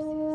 you.